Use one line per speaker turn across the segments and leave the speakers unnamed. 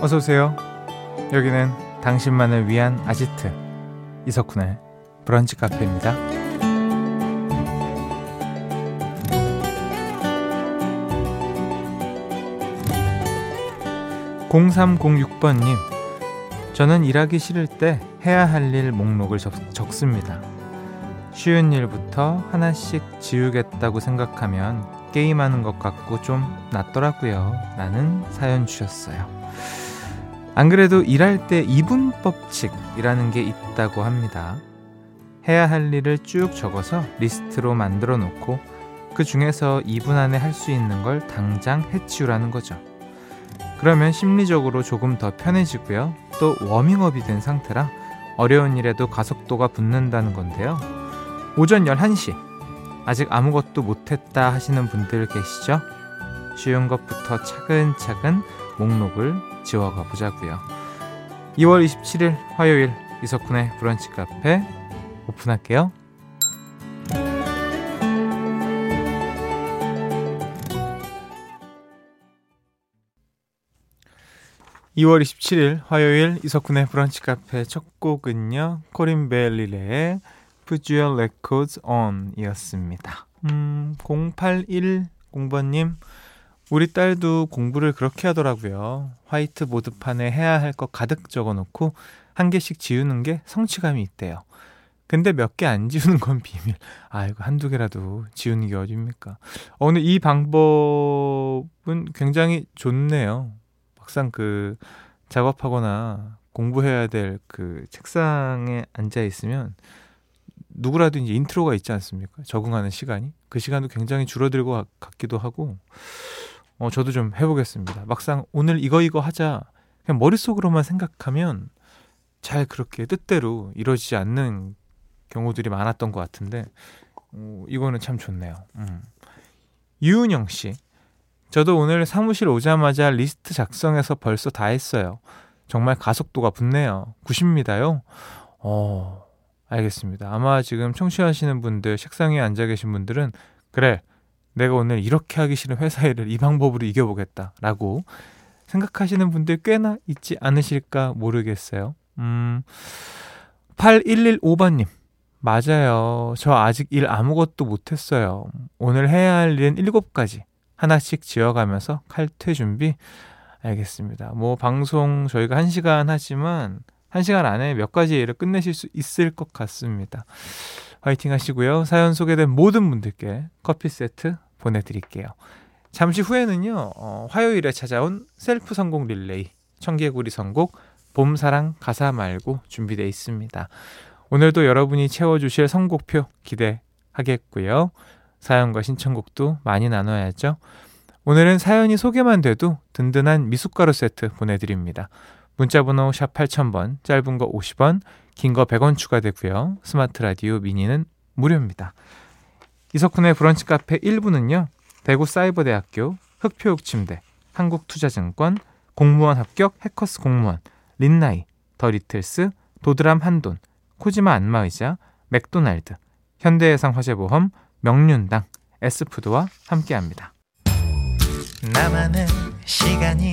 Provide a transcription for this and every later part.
어서 오세요. 여기는 당신만을 위한 아지트 이석훈의 브런치 카페입니다. 0306번님, 저는 일하기 싫을 때 해야 할 일 목록을 적, 적습니다. 쉬운 일부터 하나씩 지우겠다고 생각하면 게임하는 것 같고 좀 낫더라고요. 라는 사연 주셨어요. 안 그래도 일할 때 2분 법칙이라는 게 있다고 합니다. 해야 할 일을 쭉 적어서 리스트로 만들어 놓고 그 중에서 2분 안에 할 수 있는 걸 당장 해치우라는 거죠. 그러면 심리적으로 조금 더 편해지고요. 또 워밍업이 된 상태라 어려운 일에도 가속도가 붙는다는 건데요. 오전 11시 아직 아무것도 못했다 하시는 분들 계시죠? 쉬운 것부터 차근차근 목록을 지워가 보자고요. 2월 27일 화요일 이석훈의 브런치 카페 오픈할게요. 2월 27일 화요일 이석훈의 브런치 카페 첫 곡은요. 코린 벨리레의 Put Your Records On 이었습니다. 음, 0810번님 우리 딸도 공부를 그렇게 하더라고요. 화이트보드판에 해야 할 것 가득 적어놓고 한 개씩 지우는 게 성취감이 있대요. 근데 몇 개 안 지우는 건 비밀. 아이고, 한두 개라도 지우는 게 어딥니까? 어, 근데 이 방법은 굉장히 좋네요. 막상 그 작업하거나 공부해야 될 그 책상에 앉아 있으면 누구라도 이제 intro가 있지 않습니까? 적응하는 시간이. 그 시간도 굉장히 줄어들 것 같기도 하고, 어, 저도 좀 해보겠습니다. 막상 오늘 이거 이거 하자. 그냥 머릿속으로만 생각하면 잘 그렇게 뜻대로 이루어지지 않는 경우들이 많았던 것 같은데, 어, 이거는 참 좋네요. 음. 유은영 씨. 저도 오늘 사무실 오자마자 리스트 작성해서 벌써 다 했어요. 정말 가속도가 붙네요. good입니다요. 어, 알겠습니다. 아마 지금 청취하시는 분들, 책상 위에 앉아 계신 분들은, 그래, 내가 오늘 이렇게 하기 싫은 회사 일을 이 방법으로 이겨보겠다. 라고 생각하시는 분들 꽤나 있지 않으실까 모르겠어요. 음, 8115번님. 맞아요. 저 아직 일 아무것도 못했어요. 오늘 해야 할 일은 7가지. 하나씩 지어가면서 칼퇴 준비. 알겠습니다. 뭐, 방송 저희가 1시간 하지만, 1시간 안에 몇 가지 일을 끝내실 수 있을 것 같습니다. 화이팅 하시고요. 사연 소개된 모든 분들께 커피 세트 보내드릴게요. 잠시 후에는요, 어, 화요일에 찾아온 셀프 성공 릴레이, 청개구리 선곡, 봄사랑 가사 말고 준비되어 있습니다. 오늘도 여러분이 채워주실 선곡표 기대하겠고요. 사연과 신청곡도 많이 나눠야죠. 오늘은 사연이 소개만 돼도 든든한 미숫가루 세트 보내드립니다. 문자번호 샵 8000번, 짧은 거 50원, 긴 거 100원 추가되고요. 스마트 라디오 미니는 무료입니다. 이석훈의 브런치 카페 1부는요. 대구 사이버대학교, 흙표흙침대, 한국투자증권, 공무원 합격 해커스 공무원, 린나이, 더 리틀스, 도드람 한돈, 코지마 안마의자, 맥도날드, 현대해상 화재보험, 명륜당, 에스푸드와 함께합니다.
나만의 시간이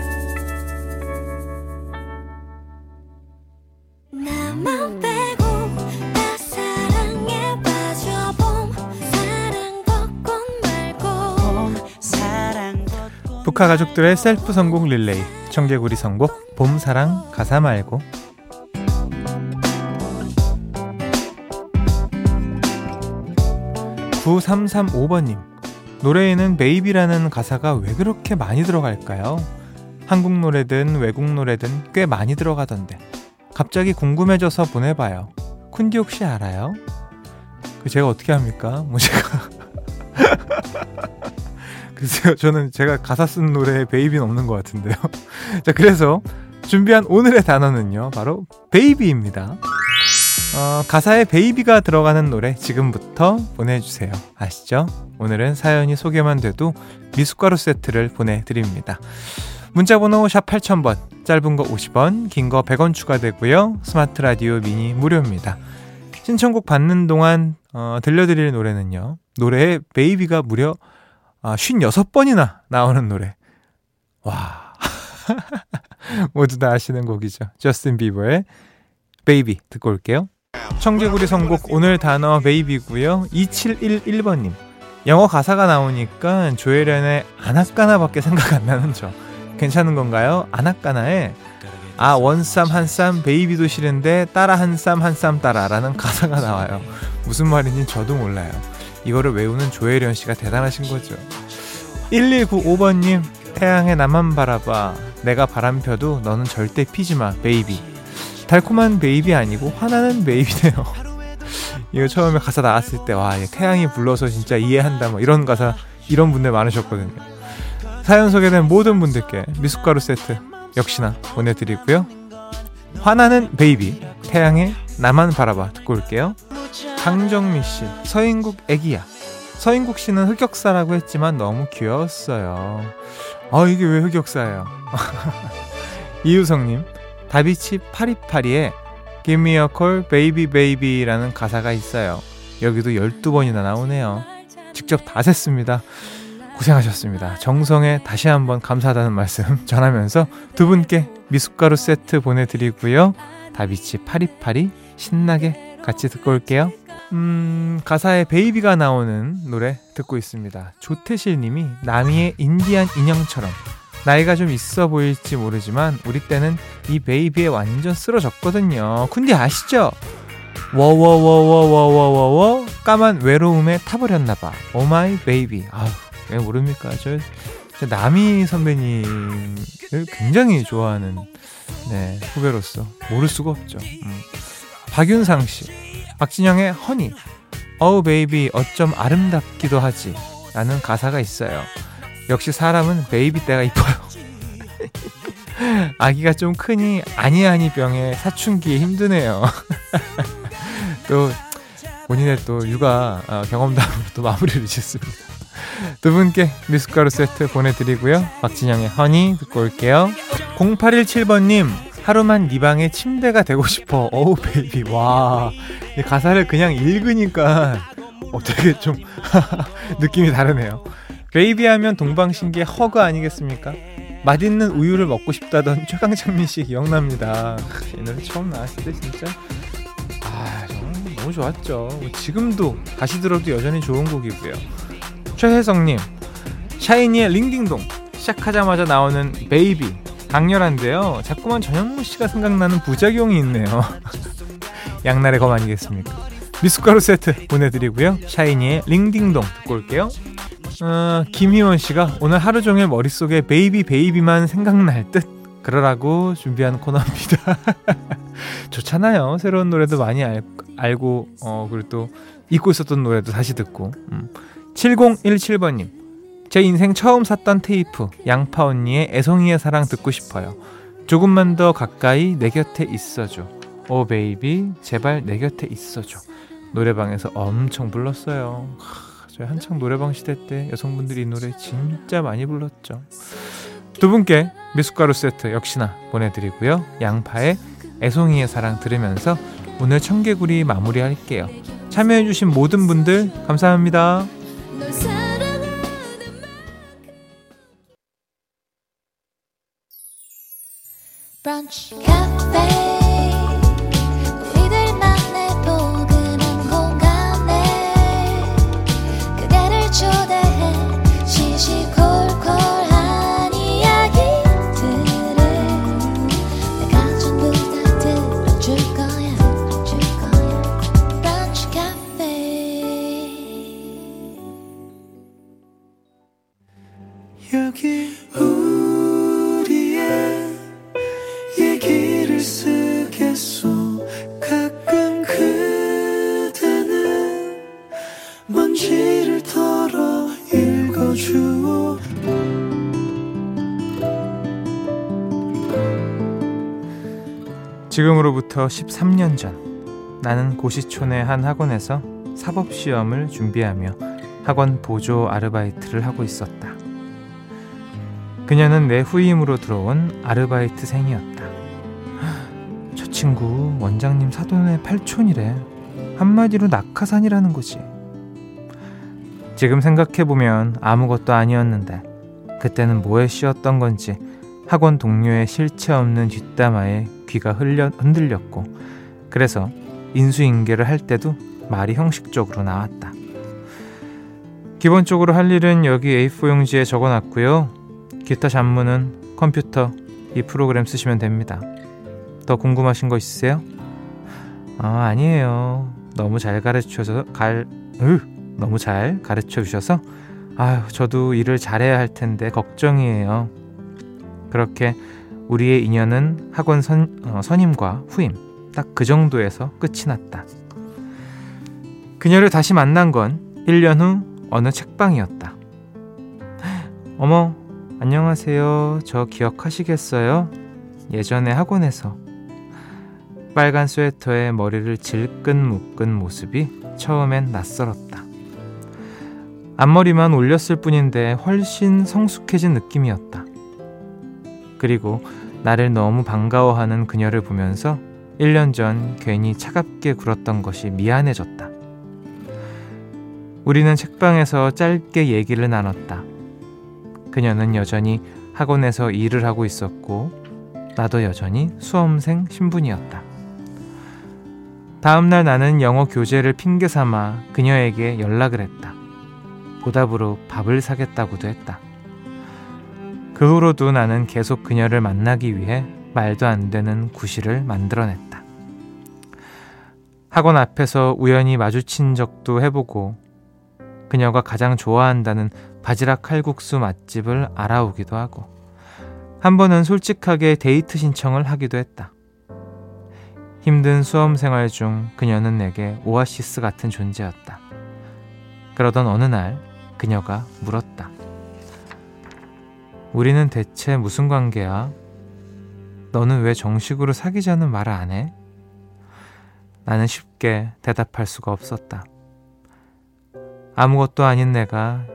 북한 가족들의 셀프 성공 릴레이 청개구리 선곡 봄사랑 가사 말고 9335번님 노래에는 베이비라는 가사가 왜 그렇게 많이 들어갈까요? 한국 노래든 외국 노래든 꽤 많이 들어가던데 갑자기 궁금해져서 보내봐요 쿤디 혹시 알아요? 그 제가 어떻게 합니까? 뭐 제가 글쎄요, 저는 제가 가사 쓴 노래에 베이비는 없는 것 같은데요. 자, 그래서 준비한 오늘의 단어는요, 바로 베이비입니다. 어, 가사에 baby가 들어가는 노래 지금부터 보내주세요. 아시죠? 오늘은 사연이 소개만 돼도 미숫가루 세트를 보내드립니다. 문자번호 샵 8000번, 짧은 거 50원, 긴 거 100원 추가되고요. 스마트 라디오 미니 무료입니다. 신청곡 받는 동안 어, 들려드릴 노래는요. 노래에 baby가 무려 아, 56번이나 나오는 노래. 와. 모두 다 아시는 곡이죠. 저스틴 비버의 Baby 듣고 올게요. 청개구리 선곡 오늘 단어 baby고요. 2711번님. 영어 가사가 나오니까 조혜련의 아나까나밖에 생각 안 나는 저. 괜찮은 건가요? 아나까나에 아 원쌈 한쌈 baby도 싫은데 따라 한쌈 한쌈 따라라는 가사가 나와요. 무슨 말인지 저도 몰라요. 이거를 외우는 조혜련 씨가 대단하신 거죠. 1195번님 태양의 나만 바라봐 내가 바람 펴도 너는 절대 피지 마 baby 달콤한 baby 아니고 화나는 baby네요. 이거 처음에 가사 나왔을 때 와 태양이 불러서 진짜 이해한다 뭐 이런 가사 이런 분들 많으셨거든요. 사연 소개된 모든 분들께 미숫가루 세트 역시나 보내드리고요. 화나는 baby 태양의 나만 바라봐 듣고 올게요. 강정미 씨 서인국 애기야 서인국 씨는 흑역사라고 했지만 너무 귀여웠어요. 아 이게 왜 흑역사예요? 이유성님 다비치 파리파리에 Give me a call baby baby라는 가사가 있어요. 여기도 12번이나 나오네요. 직접 다 셌습니다. 고생하셨습니다. 정성에 다시 한번 감사하다는 말씀 전하면서 두 분께 미숫가루 세트 보내드리고요. 다비치 파리파리 신나게 같이 듣고 올게요. 음, 가사에 베이비가 나오는 노래 듣고 있습니다. 조태실 님이 나미의 인디안 인형처럼 나이가 좀 있어 보일지 모르지만 우리 때는 이 baby에 완전 쓰러졌거든요. 근데 아시죠? 워워워워워워워워 까만 외로움에 타버렸나 봐. oh my baby. 아우 왜 모릅니까? 저, 저 나미 선배님을 굉장히 좋아하는 네, 후배로서 모를 수가 없죠. 음. 박윤상 씨, 박진영의 Honey, oh baby 어쩜 아름답기도 하지 라는 가사가 있어요. 역시 사람은 baby 때가 이뻐요. 아기가 좀 크니 아니 아니 병에 사춘기 힘드네요. 또 본인의 또 육아 어, 경험담으로 또 마무리를 짓습니다. 두 분께 미숫가루 세트 보내드리고요. 박진영의 Honey 듣고 올게요. 0817번님 하루만 네 방의 침대가 되고 싶어. oh baby 와 가사를 그냥 읽으니까 어떻게 좀 느낌이 다르네요. Baby 하면 동방신기의 Hug 아니겠습니까? 맛있는 우유를 먹고 싶다던 최강창민 씨 기억납니다. 이 노래 처음 나왔을 때 진짜 아 너무 좋았죠. 지금도 다시 들어도 여전히 좋은 곡이고요. 최혜성님 샤이니의 링딩동 시작하자마자 나오는 baby 강렬한데요. 자꾸만 전현무 씨가 생각나는 부작용이 있네요. 양날의 검 아니겠습니까? 미숫가루 세트 보내드리고요. 샤이니의 링딩동 듣고 올게요. 어, 김희원 씨가 오늘 하루 종일 머릿속에 baby baby만 생각날 듯 그러라고 준비한 코너입니다. 좋잖아요. 새로운 노래도 많이 알, 알고 어, 그리고 또 잊고 있었던 노래도 다시 듣고 음. 7017번님 제 인생 처음 샀던 테이프 양파 언니의 애송이의 사랑 듣고 싶어요. 조금만 더 가까이 내 곁에 있어줘. Oh baby 제발 내 곁에 있어줘. 노래방에서 엄청 불렀어요. 저희 한창 노래방 시대 때 여성분들이 이 노래 진짜 많이 불렀죠. 두 분께 미숫가루 세트 역시나 보내드리고요. 양파의 애송이의 사랑 들으면서 오늘 청개구리 마무리할게요. 참여해주신 모든 분들 감사합니다.
Brunch Cafe.
지금으로부터 13년 전 나는 고시촌의 한 학원에서 사법시험을 준비하며 학원 보조 아르바이트를 하고 있었다. 그녀는 내 후임으로 들어온 아르바이트생이었다. 저 친구 원장님 사돈의 팔촌이래. 한마디로 낙하산이라는 거지. 지금 생각해보면 아무것도 아니었는데 그때는 뭐에 씌었던 건지 학원 동료의 실체 없는 뒷담화에 귀가 흘려, 흔들렸고 그래서 인수인계를 할 때도 말이 형식적으로 나왔다. 기본적으로 할 일은 여기 A4 용지에 적어놨고요. 기타 잡무는 컴퓨터 이 프로그램 쓰시면 됩니다. 더 궁금하신 거 있으세요? 아, 아니에요. 너무 잘 가르쳐서 갈 으, 너무 잘 가르쳐 주셔서 아유, 저도 일을 잘해야 할 텐데 걱정이에요. 그렇게 우리의 인연은 학원 선, 어, 선임과 후임 딱 그 정도에서 끝이 났다. 그녀를 다시 만난 건 1년 후 어느 책방이었다. 어머, 안녕하세요. 저 기억하시겠어요? 예전에 학원에서 빨간 스웨터에 머리를 질끈 묶은 모습이 처음엔 낯설었다. 앞머리만 올렸을 뿐인데 훨씬 성숙해진 느낌이었다. 그리고 나를 너무 반가워하는 그녀를 보면서 1년 전 괜히 차갑게 굴었던 것이 미안해졌다. 우리는 책방에서 짧게 얘기를 나눴다. 그녀는 여전히 학원에서 일을 하고 있었고, 나도 여전히 수험생 신분이었다. 다음날 나는 영어 교재를 핑계 삼아 그녀에게 연락을 했다. 보답으로 밥을 사겠다고도 했다. 그 후로도 나는 계속 그녀를 만나기 위해 말도 안 되는 구실을 만들어냈다. 학원 앞에서 우연히 마주친 적도 해보고 그녀가 가장 좋아한다는 바지락 칼국수 맛집을 알아오기도 하고 한 번은 솔직하게 데이트 신청을 하기도 했다. 힘든 수험 생활 중 그녀는 내게 오아시스 같은 존재였다. 그러던 어느 날 그녀가 물었다. 우리는 대체 무슨 관계야? 너는 왜 정식으로 사귀자는 말을 안 해? 나는 쉽게 대답할 수가 없었다. 아무것도 아닌 내가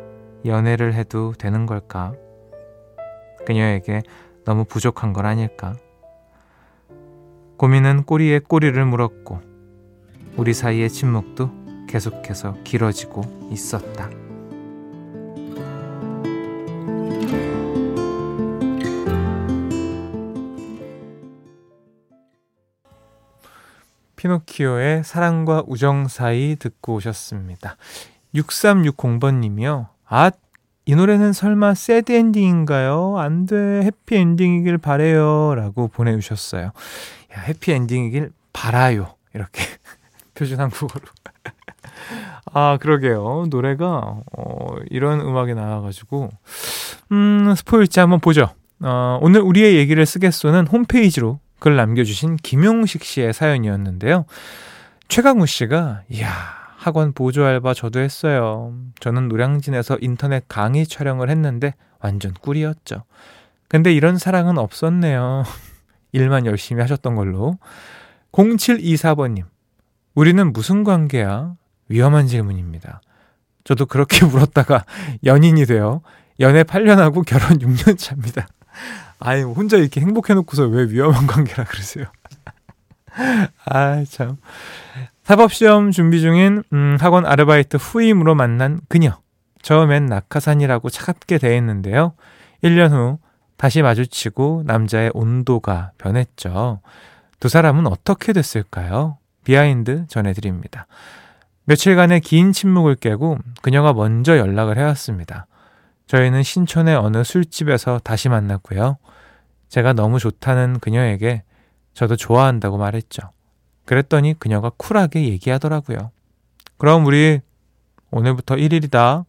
연애를 해도 되는 걸까? 그녀에게 너무 부족한 걸 아닐까? 고민은 꼬리에 꼬리를 물었고, 우리 사이의 침묵도 계속해서 길어지고 있었다. 피노키오의 사랑과 우정 사이 듣고 오셨습니다. 6360번님이요. 아, 이 노래는 설마 새드 엔딩인가요? 안 돼. 해피 엔딩이길 바래요. 라고 보내주셨어요. 야, 해피 엔딩이길 바라요. 이렇게 표준 한국어로. 아, 그러게요. 노래가, 어, 이런 음악이 나와가지고, 음, 스포일지 한번 보죠. 어, 오늘 우리의 얘기를 쓰겠소는 홈페이지로 글 남겨주신 김용식 씨의 사연이었는데요. 최강우 씨가, 이야, 학원 보조 알바 저도 했어요. 저는 노량진에서 인터넷 강의 촬영을 했는데 완전 꿀이었죠. 근데 이런 사랑은 없었네요. 일만 열심히 하셨던 걸로. 0724번님, 우리는 무슨 관계야? 위험한 질문입니다. 저도 그렇게 물었다가 연인이 되어 연애 8년 하고 결혼 6년 차입니다. 아이, 혼자 이렇게 행복해놓고서 왜 위험한 관계라 그러세요? 아, 참. 사법시험 준비 중인 음, 학원 아르바이트 후임으로 만난 그녀. 처음엔 낙하산이라고 차갑게 대했는데요. 1년 후 다시 마주치고 남자의 온도가 변했죠. 두 사람은 어떻게 됐을까요? behind 전해드립니다. 며칠간의 긴 침묵을 깨고 그녀가 먼저 연락을 해왔습니다. 저희는 신촌의 어느 술집에서 다시 만났고요. 제가 너무 좋다는 그녀에게 저도 좋아한다고 말했죠. 그랬더니 그녀가 쿨하게 얘기하더라고요. 그럼 우리 오늘부터 1일이다.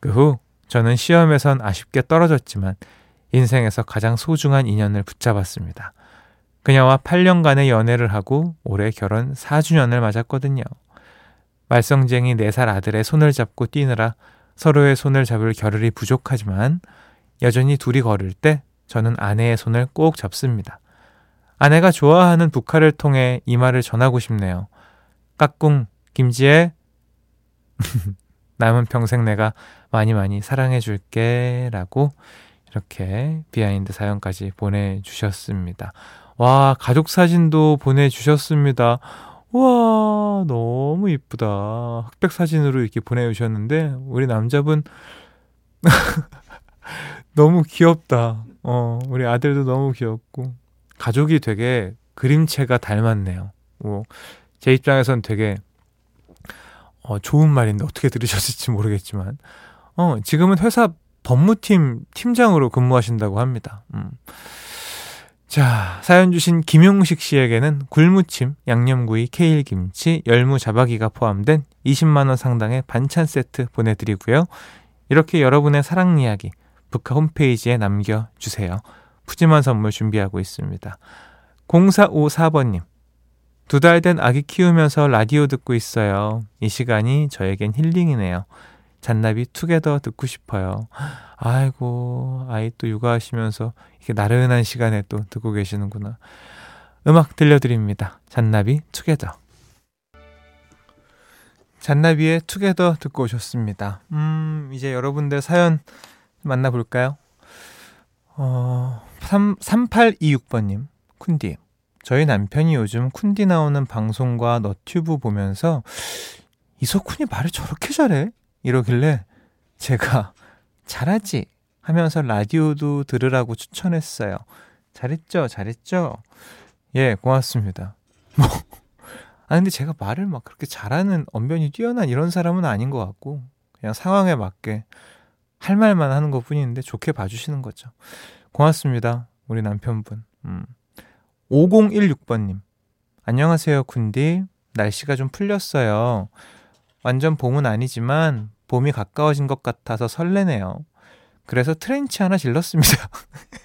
그 후 저는 시험에선 아쉽게 떨어졌지만 인생에서 가장 소중한 인연을 붙잡았습니다. 그녀와 8년간의 연애를 하고 올해 결혼 4주년을 맞았거든요. 말썽쟁이 4살 아들의 손을 잡고 뛰느라 서로의 손을 잡을 겨를이 부족하지만 여전히 둘이 걸을 때 저는 아내의 손을 꼭 잡습니다. 아내가 좋아하는 브카를 통해 이 말을 전하고 싶네요. 까꿍, 김지혜. 남은 평생 내가 많이 많이 사랑해 줄게. 라고 이렇게 behind 사연까지 보내주셨습니다. 와, 가족 사진도 보내주셨습니다. 와, 너무 이쁘다. 흑백 사진으로 이렇게 보내주셨는데, 우리 남자분 너무 귀엽다. 어, 우리 아들도 너무 귀엽고, 가족이 되게 그림체가 닮았네요. 뭐, 제 입장에선 되게, 어, 좋은 말인데 어떻게 들으셨을지 모르겠지만, 어, 지금은 회사 법무팀 팀장으로 근무하신다고 합니다. 음. 자, 사연 주신 김용식 씨에게는 굴무침, 양념구이, 케일김치, 열무자박이가 포함된 20만원 상당의 반찬 세트 보내드리고요. 이렇게 여러분의 사랑 이야기 북카 홈페이지에 남겨주세요. 푸짐한 선물 준비하고 있습니다. 0454번님. 두 달 된 아기 키우면서 라디오 듣고 있어요. 이 시간이 저에겐 힐링이네요. 잔나비 투게더 듣고 싶어요. 아이고, 아이 또 육아하시면서 이렇게 나른한 시간에 또 듣고 계시는구나. 음악 들려드립니다. 잔나비 투게더. 잔나비의 투게더 듣고 오셨습니다. 음, 이제 여러분들 사연 만나볼까요? 어, 3, 3826번님, 쿤디. 저희 남편이 요즘 쿤디 나오는 방송과 너튜브 보면서 이석훈이 말을 저렇게 잘해? 이러길래 제가 잘하지 하면서 라디오도 들으라고 추천했어요. 잘했죠? 잘했죠? 예, 고맙습니다. 뭐, 아, 근데 제가 말을 막 그렇게 잘하는 언변이 뛰어난 이런 사람은 아닌 것 같고, 그냥 상황에 맞게 할 말만 하는 것 뿐인데 좋게 봐주시는 거죠. 고맙습니다. 우리 남편분. 음. 5016번님. 안녕하세요, 군디. 날씨가 좀 풀렸어요. 완전 봄은 아니지만 봄이 가까워진 것 같아서 설레네요. 그래서 트렌치 하나 질렀습니다.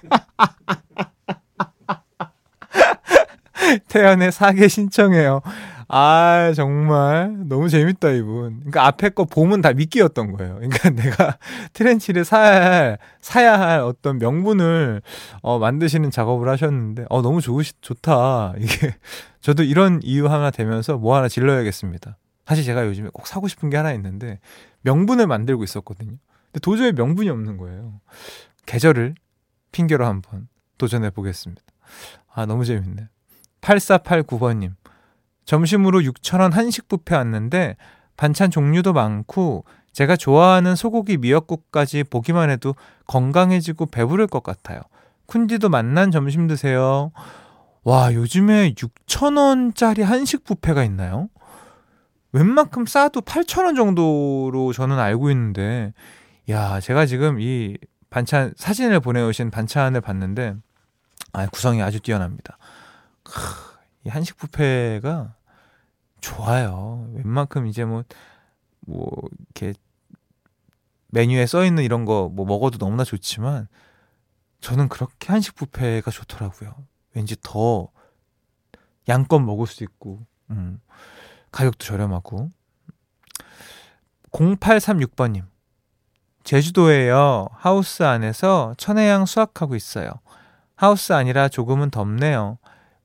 태연의 사계 신청해요. 아, 정말 너무 재밌다, 이분. 그러니까 앞에 거 봄은 다 미끼였던 거예요. 그러니까 내가 트렌치를 사야 할, 사야 할 어떤 명분을 어, 만드시는 작업을 하셨는데, 어, 너무 좋으시, 좋다. 이게, 저도 이런 이유 하나 되면서 뭐 하나 질러야겠습니다. 사실 제가 요즘에 꼭 사고 싶은 게 하나 있는데, 명분을 만들고 있었거든요. 근데 도저히 명분이 없는 거예요. 계절을 핑계로 한번 도전해 보겠습니다. 아, 너무 재밌네. 8489번님. 점심으로 6,000원 한식 뷔페 왔는데 반찬 종류도 많고 제가 좋아하는 소고기 미역국까지 보기만 해도 건강해지고 배부를 것 같아요. 쿤디도 만난 점심 드세요. 와, 요즘에 6,000원짜리 한식 뷔페가 있나요? 웬만큼 싸도 8,000원 정도로 저는 알고 있는데, 야, 제가 지금 이 반찬, 사진을 보내 오신 반찬을 봤는데, 아, 구성이 아주 뛰어납니다. 크, 이 한식 뷔페가 좋아요. 웬만큼 이제 뭐, 뭐, 이렇게 메뉴에 써 있는 이런 거 뭐 먹어도 너무나 좋지만, 저는 그렇게 한식 뷔페가 좋더라고요. 왠지 더 양껏 먹을 수 있고, 음, 가격도 저렴하고. 0836번님. 제주도에요. 하우스 안에서 천혜향 수확하고 있어요. 하우스 아니라 조금은 덥네요.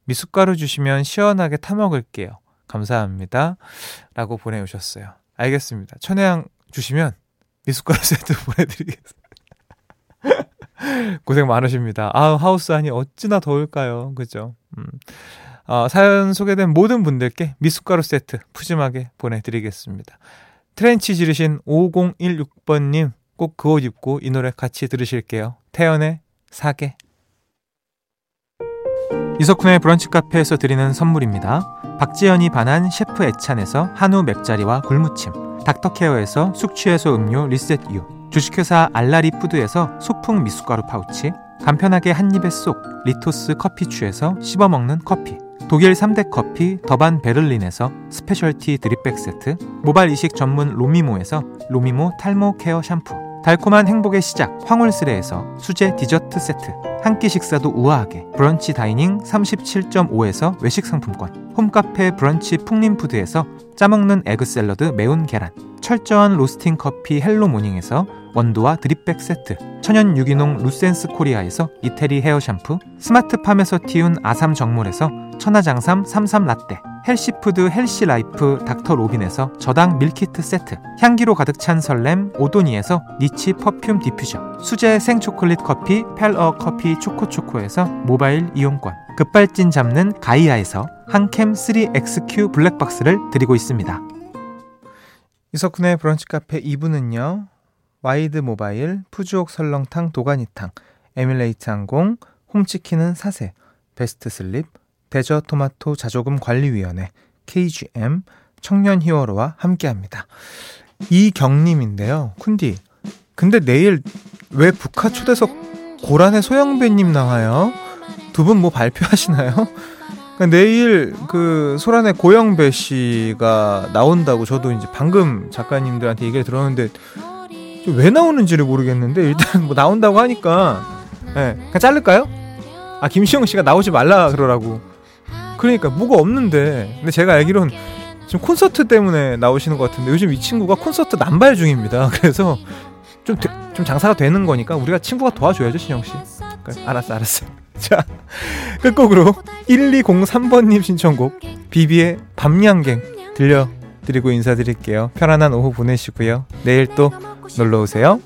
미숫가루 주시면 시원하게 타먹을게요. 감사합니다. 라고 보내오셨어요. 알겠습니다. 천혜향 주시면 미숫가루 세트 보내드리겠습니다. 고생 많으십니다. 아, 하우스 안이 어찌나 더울까요? 그죠? 음. 어, 사연 소개된 모든 분들께 미숫가루 세트 푸짐하게 보내드리겠습니다. 트렌치 지르신 5016번님 꼭 그 옷 입고 이 노래 같이 들으실게요. 태연의 사계. 이석훈의 브런치 카페에서 드리는 선물입니다. 박지연이 반한 셰프 애찬에서 한우 맵자리와 굴무침, 닥터케어에서 숙취해소 음료 리셋유, 주식회사 알라리 푸드에서 소풍 미숫가루 파우치, 간편하게 한입에 쏙 리토스 커피추에서 씹어먹는 커피, 독일 3대 커피 더반 베를린에서 스페셜티 드립백 세트, 모발 이식 전문 로미모에서 로미모 탈모 케어 샴푸, 달콤한 행복의 시작 황홀스레에서 수제 디저트 세트 한 끼 식사도 우아하게 브런치 다이닝 37.5에서 외식 상품권 홈카페 브런치 풍림푸드에서 짜먹는 에그 샐러드 매운 계란 철저한 로스팅 커피 헬로 모닝에서 원두와 드립백 세트 천연 유기농 루센스 코리아에서 이태리 헤어 샴푸 스마트팜에서 틔운 아삼 정물에서 천하장삼 삼삼 라떼 헬시푸드 헬시 라이프 닥터 로빈에서 저당 밀키트 세트 향기로 가득 찬 설렘 오도니에서 니치 퍼퓸 디퓨저 수제 생초콜릿 커피 펠어 커피 초코초코에서 모바일 이용권 급발진 잡는 가이아에서 한캠 3XQ 블랙박스를 드리고 있습니다 이석훈의 브런치 카페 2부는요 와이드 모바일 푸주옥 설렁탕 도가니탕 에미레이트 항공 홈치킨은 사세 베스트 슬립 대저 토마토 자조금 관리위원회 KGM 청년 히어로와 함께합니다. 이경님인데요. 쿤디. 근데 내일 왜 북한 초대석 고란의 소영배님 나와요? 두 분 뭐 발표하시나요? 그러니까 내일 그 소란의 고영배 씨가 나온다고 저도 이제 방금 작가님들한테 얘기를 들었는데 왜 나오는지를 모르겠는데 일단 뭐 나온다고 하니까 예, 그냥 자를까요? 아 김시영 씨가 나오지 말라 그러라고. 그러니까 뭐가 없는데 근데 제가 알기로는 지금 콘서트 때문에 나오시는 것 같은데 요즘 이 친구가 콘서트 남발 중입니다. 그래서 좀, 되- 좀 장사가 되는 거니까 우리가 친구가 도와줘야죠 신영 씨. 그러니까 알았어 알았어. 자 끝곡으로 1203번님 신청곡 비비의 밤양갱 들려드리고 인사드릴게요. 편안한 오후 보내시고요. 내일 또 놀러 오세요.